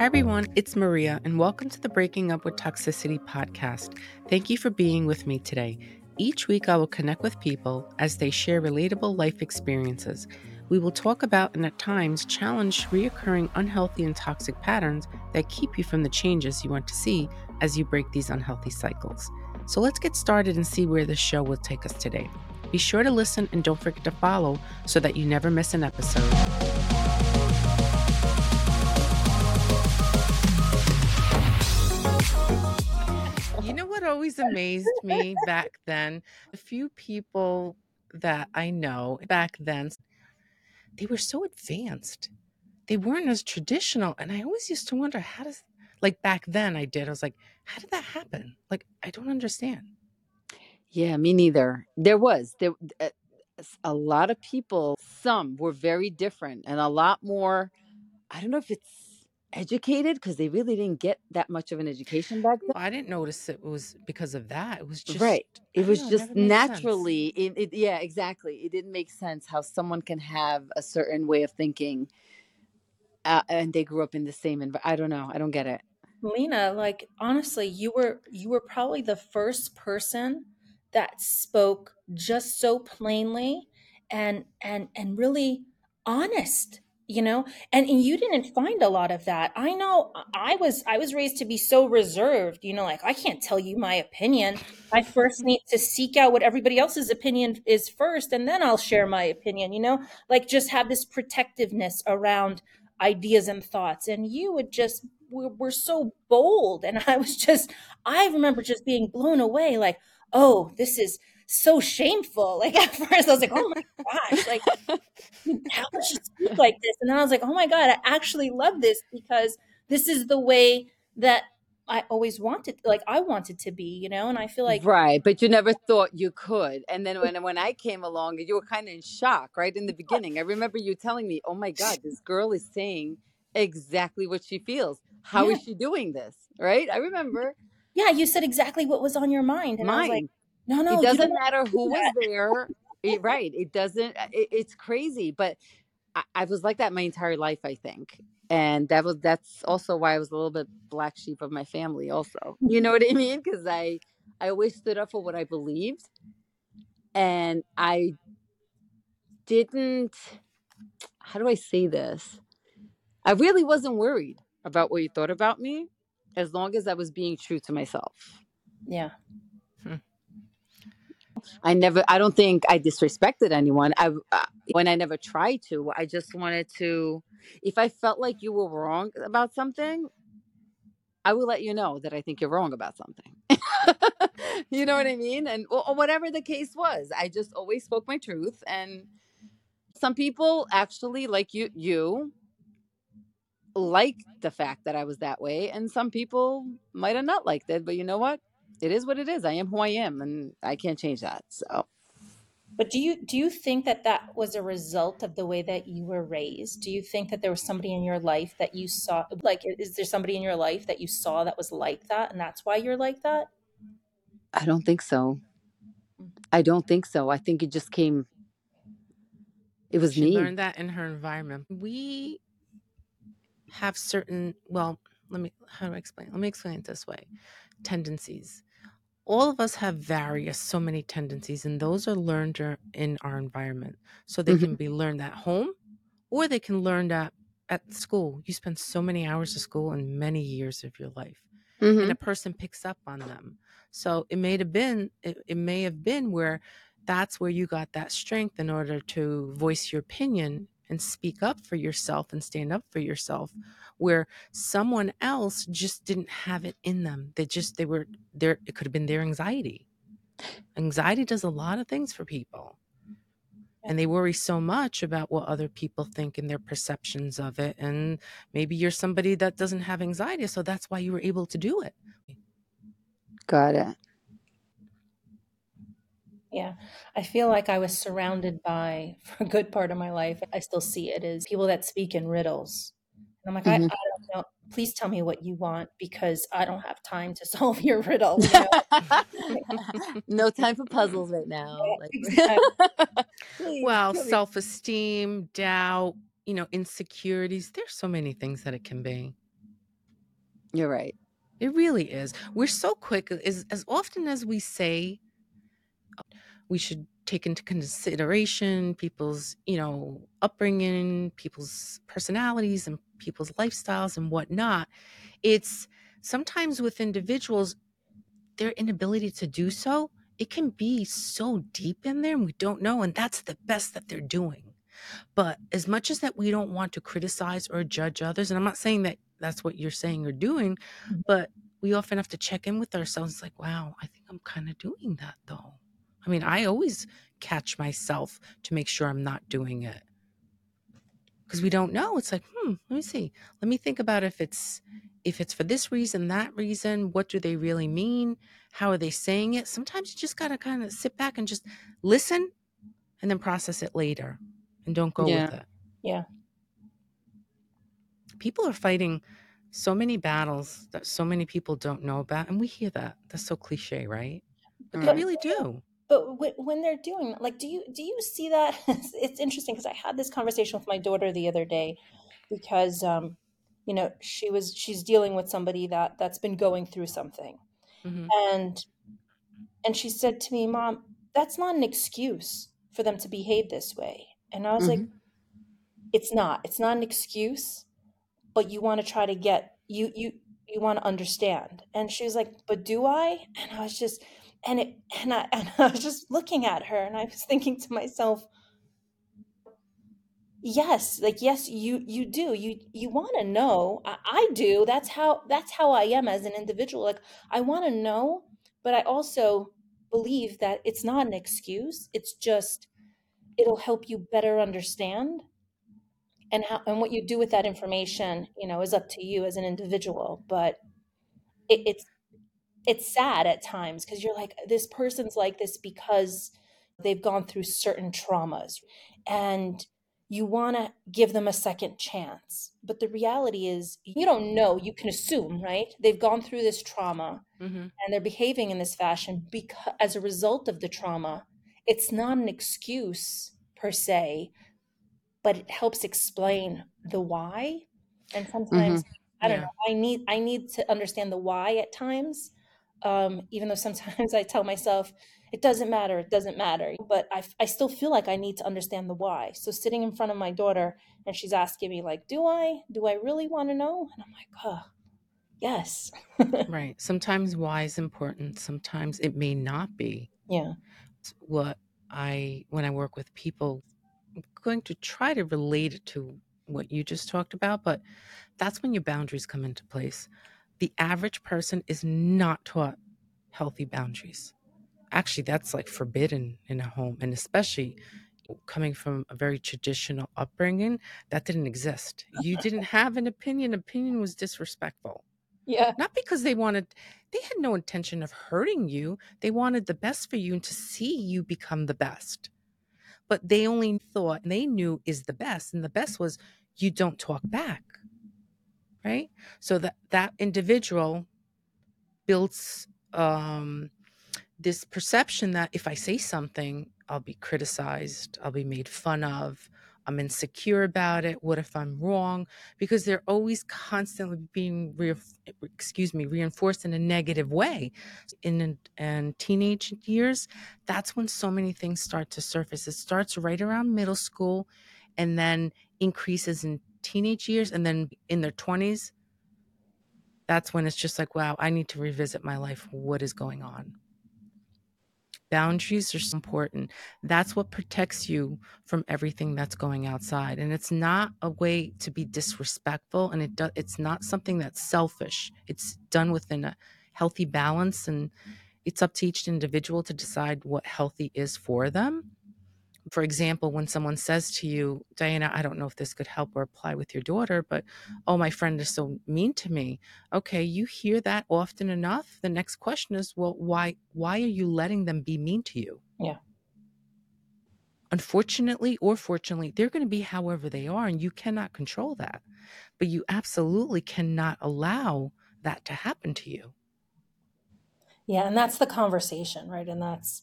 Hi, everyone. It's Maria, and welcome to the Breaking Up with Toxicity podcast. Thank you for being with me today. Each week, I will connect with people as they share relatable life experiences. We will talk about and at times challenge reoccurring unhealthy and toxic patterns that keep you from the changes you want to see as you break these unhealthy cycles. So let's get started and see where this show will take us today. Be sure to listen and don't forget to follow so that you never miss an episode. Always amazed me back then? A few people that I know back then, they were so advanced. They weren't as traditional. And I always used to wonder how does, like back then I did, I was like, how did that happen? Like, I don't understand. Yeah, me neither. There was there uh, a lot of people. Some were very different, and a lot more. I don't know if it's educated because they really didn't get that much of an education back then. I didn't notice it was because of that. It was just, Right. It was know, just never made sense. naturally. It, it yeah, exactly. It didn't make sense how someone can have a certain way of thinking, uh, and they grew up in the same environment. I don't know. I don't get it. Lena, like honestly, you were you were probably the first person that spoke just so plainly and and and really honest, you know? And, and you didn't find a lot of that. I know I was I was raised to be so reserved, you know, like I can't tell you my opinion. I first need to seek out what everybody else's opinion is first and then I'll share my opinion, you know? Like just have this protectiveness around ideas and thoughts and you would just were, were so bold and i was just i remember just being blown away like oh this is so shameful like at first i was like oh my gosh like how could she speak like this and then i was like oh my god i actually love this because this is the way that i always wanted like i wanted to be you know and i feel like Right, but you never thought you could. And then when when I came along, you were kind of in shock, right? In the beginning. I remember you telling me, "Oh my God, this girl is saying exactly what she feels. How yeah is she doing this?" Right? I remember yeah you said exactly what was on your mind and i was like mine. no It doesn't matter do who was there. It, right. It doesn't uh, it, it's crazy, but I, I was like that my entire life, I think. And that was that's also why I was a little bit black sheep of my family also. You know what I mean? Cuz I I always stood up for what I believed and I didn't how do I say this? I really wasn't worried about what you thought about me as long as I was being true to myself. yeah. I never I don't think I disrespected anyone. I uh, when I never tried to, I just wanted to if I felt like you were wrong about something, I will let you know that I think you're wrong about something. you know what I mean? And or, whatever the case was, I just always spoke my truth and some people actually like you you like the fact that I was that way and some people might have not liked it, but you know what? It is what it is. I am who I am and I can't change that. So, But do you do you think that that was a result of the way that you were raised? Do you think that there was somebody in your life that you saw like is there somebody in your life that you saw that was like that and that's why you're like that? I don't think so. Mm-hmm. I don't think so. I think it just came it was She me. learned that in her environment. We have certain, well, let me, how do I explain? Let me explain it this way tendencies. All of us have various, so many tendencies, and those are learned in our environment. So they Mhm. can be learned at home or they can learn at, at school. You spend so many hours of school in many years of your life, and Mhm. a person picks up on them. So it may have been, it, it may have been where that's where you got that strength in order to voice your opinion and speak up for yourself and stand up for yourself where someone else just didn't have it in them. They just they were there it could have been their anxiety. Anxiety does a lot of things for people. And they worry so much about what other people think and their perceptions of it and maybe you're somebody that doesn't have anxiety so that's why you were able to do it. Got it. Yeah. I feel like I was surrounded by for a good part of my life. I still see it as people that speak in riddles. And I'm like, I, I Mhm. don't know. Please tell me what you want because I don't have time to solve your riddle. You know? no time for puzzles right now. Yeah, Like, exactly. well self-esteem doubt you know insecurities there's so many things that it can be You're right. It really is. We're so quick as as often as we say we should take into consideration people's, you know, upbringing, people's personalities and people's lifestyles and whatnot. It's sometimes with individuals, their inability to do so, it can be so deep in there and we don't know. And that's the best that they're doing. But as much as that we don't want to criticize or judge others, and I'm not saying that that's what you're saying or doing, Mhm. but we often have to check in with ourselves. It's like, wow, I think I'm kind of doing that though. I mean, I always catch myself to make sure I'm not doing it because we don't know. It's like, hmm, let me see. Let me think about if it's if it's for this reason, that reason. What do they really mean? How are they saying it? Sometimes you just gotta kind of sit back and just listen, and then process it later, and don't go Yeah. with it. Yeah. People are fighting so many battles that so many people don't know about, and we hear that. That's so cliche, right? But they really do. But wh- when they're doing like, do you do you see that? it's interesting because I had this conversation with my daughter the other day because um, you know she was she's dealing with somebody that that's been going through something, hmm and and she said to me, "Mom, that's not an excuse for them to behave this way." And I was like, Mhm. "It's not. It's not an excuse, but you want to try to get you you you want to understand." And she was like, "But do I?" And I was just and it and I and I was just looking at her and I was thinking to myself, yes, like yes, you you do. You you want to know. I, I do. That's how that's how I am as an individual. Like I want to know, but I also believe that it's not an excuse. It's just it'll help you better understand and how and what you do with that information, you know, is up to you as an individual. But it, it's it's sad at times because you're like this person's like this because they've gone through certain traumas and you want to give them a second chance but the reality is you don't know you can assume right? They've gone through this trauma hmm and they're behaving in this fashion because as a result of the trauma. It's not an excuse per se but it helps explain the why and sometimes i don't Yeah. know i need i need to understand the why at times um, even though sometimes i tell myself it doesn't matter it doesn't matter but I, I still feel like i need to understand the why so sitting in front of my daughter and she's asking me like do i do i really want to know and i'm like oh yes Right. Sometimes why is important. Sometimes it may not be. yeah It's what I, when I work with people, I'm going to try to relate it to what you just talked about, but that's when your boundaries come into place. The average person is not taught healthy boundaries. Actually, that's like forbidden in a home, and especially coming from a very traditional upbringing, that didn't exist. You didn't have an opinion, opinion was disrespectful. yeah Not because they wanted, they had no intention of hurting you. They wanted the best for you and to see you become the best. But they only thought they knew is the best. And the best was you don't talk back. Right. So that that individual builds um, this perception that if I say something, I'll be criticized, I'll be made fun of, I'm insecure about it. What if I'm wrong? Because they're always constantly being, re- excuse me, reinforced in a negative way. In and teenage years, that's when so many things start to surface. It starts right around middle school, and then increases in teenage years, and then in their 20s. That's when it's just like, wow, I need to revisit my life. What is going on? Boundaries are so important. That's what protects you from everything that's going outside. And it's not a way to be disrespectful and it do, it's not something that's selfish. It's done within a healthy balance and it's up to each individual to decide what healthy is for them. For example, when someone says to you, Diana, I don't know if this could help or apply with your daughter, but mm. oh, my friend is so mean to me. Okay, you hear that often enough. The next question is, well, why why are you letting them be mean to you? Yeah. Unfortunately or fortunately, they're going to be however they are, and you cannot control that. But you absolutely cannot allow that to happen to you. Yeah, and that's the conversation, right? And that's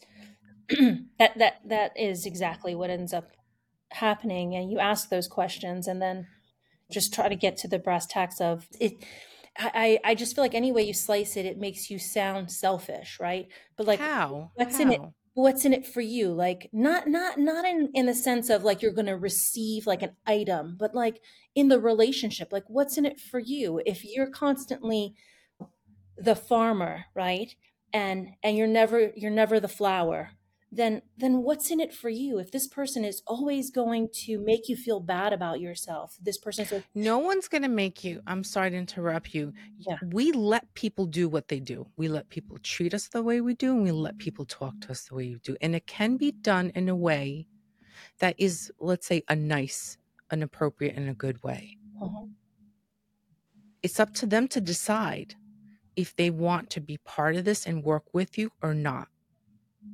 that that that is exactly what ends up happening. And you ask those questions, and then just try to get to the brass tacks of it. I, I just feel like any way you slice it, it makes you sound selfish, right? But like, How? what's in it? What's in it for you? Like, not not not in in the sense of like you're going to receive like an item, but like in the relationship, like what's in it for you? If you're constantly the farmer, right? And and you're never you're never the flower, then then what's in it for you if this person is always going to make you feel bad about yourself this person is No one's going to make you. I'm sorry to interrupt you. Yeah. We let people do what they do. We let people treat us the way we do, and we let people talk to us the way we do. And it can be done in a way that is, let's say, a nice, an appropriate, and a good way. Mhm. It's up to them to decide if they want to be part of this and work with you or not.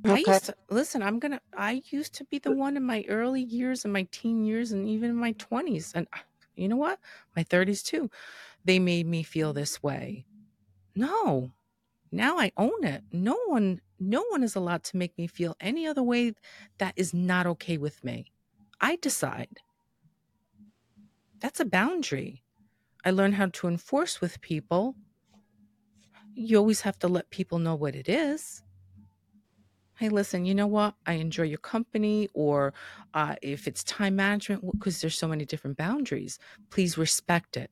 I Okay. used to listen. I'm gonna. I used to be the one in my early years, in my teen years, and even in my 20s, and uh, you know what? My 30s too. They made me feel this way. No, now I own it. No one, no one is allowed to make me feel any other way that is not okay with me. I decide. That's a boundary. I learn how to enforce with people. You always have to let people know what it is hey listen you know what? I enjoy your company or uh, if it's time management because there's so many different boundaries please respect it.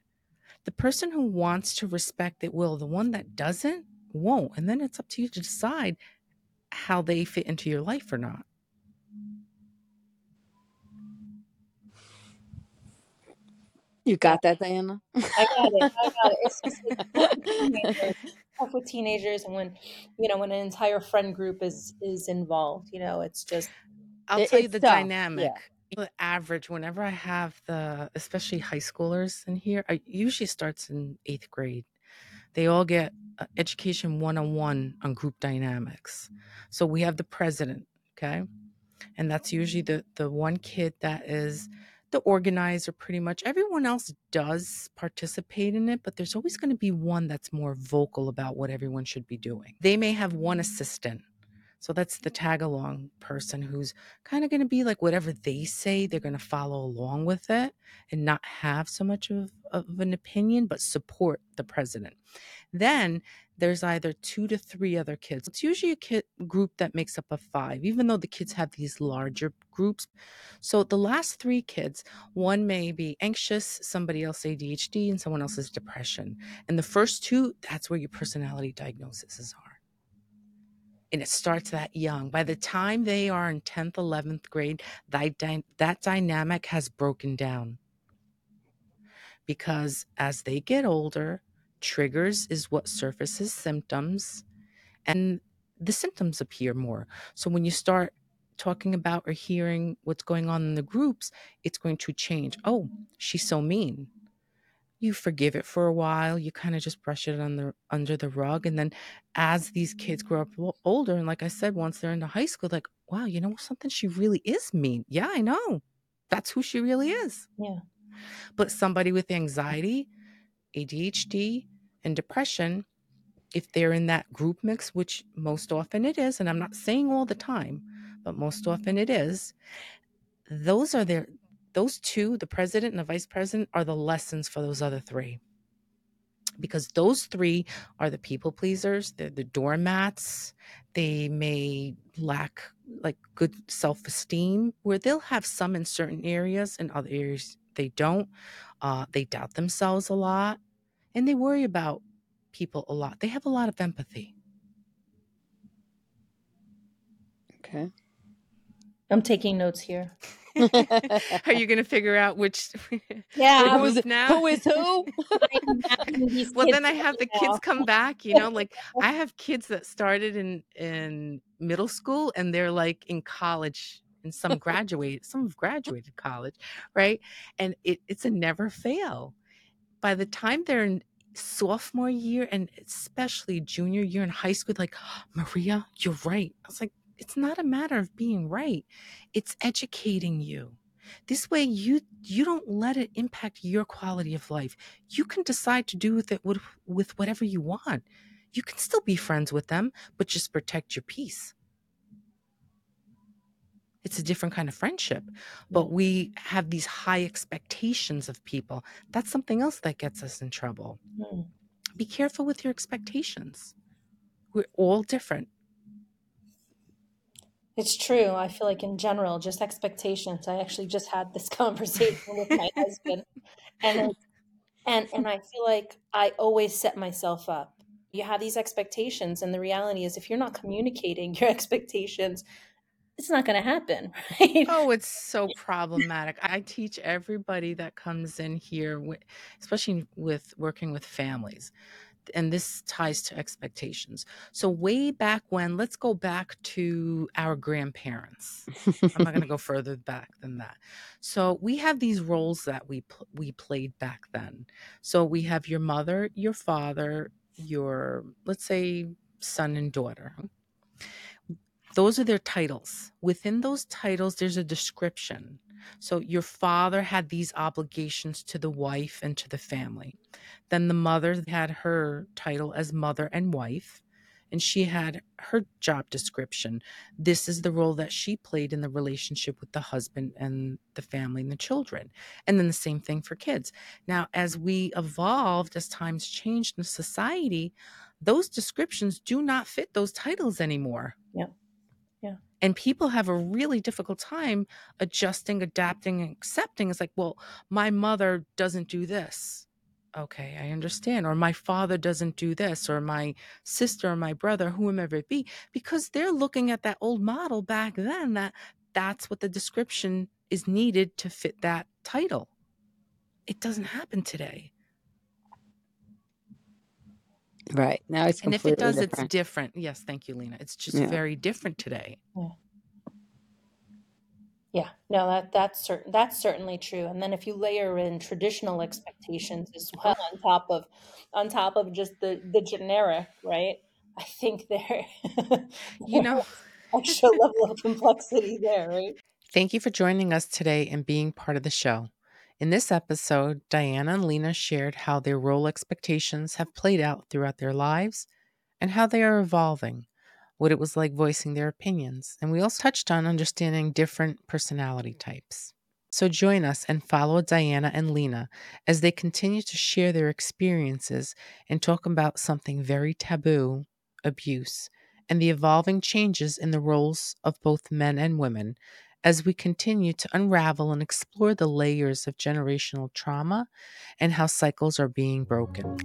The person who wants to respect it will the one that doesn't won't and then it's up to you to decide how they fit into your life or not. You got that, Diana? i got it i got it it's just like teenagers, tough with teenagers and when you know when an entire friend group is is involved you know it's just i'll It- tell you the tough, dynamic. The average whenever i have the especially high schoolers in here i usually starts in eighth grade. They all get uh, education one-on-one on group dynamics. So we have the president okay? And that's usually the the one kid that is the organizer pretty much everyone else does participate in it but there's always going to be one that's more vocal about what everyone should be doing. They may have one assistant so that's the tag along person who's kind of going to be like whatever they say they're going to follow along with it and not have so much of, of an opinion but support the president then there's either two to three other kids. It's usually a kid group that makes up a five, even though the kids have these larger groups. So the last three kids, one may be anxious, somebody else ADHD, and someone else is depression. And the first two, that's where your personality diagnoses are. And it starts that young. By the time they are in 10th, 11th grade, that, dy- that dynamic has broken down. Because as they get older, triggers is what surfaces symptoms and the symptoms appear more. So when you start talking about or hearing what's going on in the groups it's going to change. Oh she's so mean. You forgive it for a while you kind of just brush it the, under the rug and then as these kids grow up older and like i said once they're into high school like wow you know something she really is mean. Yeah i know. That's who she really is. Yeah but somebody with anxiety ADHD and depression, if they're in that group mix, which most often it is, and I'm not saying all the time, but most often it is, those are their those two, the president and the vice president, are the lessons for those other three. Because those three are the people pleasers, they're the doormats, they may lack like good self-esteem, where they'll have some in certain areas and other areas they don't. Uh, they doubt themselves a lot and they worry about people a lot. They have a lot of empathy. Okay. i'm taking notes here Are you going to figure out which? yeah who is group now? who is who? I'm imagining these well, then I have the now. kids come back. You know, like I have kids that started in in middle school and they're like in college, and some graduate, some have graduated college, right? And it, it's a never fail. By the time they're in sophomore year and especially junior year in high school, like Maria, you're right. I was like, it's not a matter of being right; it's educating you. This way, you you don't let it impact your quality of life. You can decide to do with it with, with whatever you want. You can still be friends with them, but just protect your peace. It's a different kind of friendship, but we have these high expectations of people. That's something else that gets us in trouble. Hmm. be careful with your expectations. We're all different. It's true. I feel like in general, just expectations. I actually just had this conversation with my husband, and and and I feel like I always set myself up. You have these expectations, and the reality is, if you're not communicating your expectations, it's not going to happen, right? Oh, it's so problematic. I teach everybody that comes in here, especially with working with families, and this ties to expectations. So way back when, let's go back to our grandparents. I'm not going to go further back than that. So we have these roles that we we played back then. So we have your mother, your father, your let's say son and daughter. Those are their titles. Within those titles, there's a description. So your father had these obligations to the wife and to the family. Then the mother had her title as mother and wife, and she had her job description. This is the role that she played in the relationship with the husband and the family and the children. And then the same thing for kids. Now, as we evolved, as times changed in society, those descriptions do not fit those titles anymore. Yeah. And people have a really difficult time adjusting, adapting, and accepting. It's like, well, my mother doesn't do this. Okay, I understand. Or my father doesn't do this, or my sister or my brother, whomever it be, because they're looking at that old model back then that that's what the description is needed to fit that title. It doesn't happen today. Right. Now it's And if it does, different. it's different. Yes, thank you, Lena. It's just Yeah. very different today. Yeah. Yeah, no, that that's certain that's certainly true. And then if you layer in traditional expectations as well on top of on top of just the the generic, right? I think there You know, extra level of complexity there, right? Thank you for joining us today and being part of the show. In this episode, Diana and Lena shared how their role expectations have played out throughout their lives and how they are evolving, what it was like voicing their opinions, and we also touched on understanding different personality types. So join us and follow Diana and Lena as they continue to share their experiences and talk about something very taboo abuse and the evolving changes in the roles of both men and women as we continue to unravel and explore the layers of generational trauma and how cycles are being broken.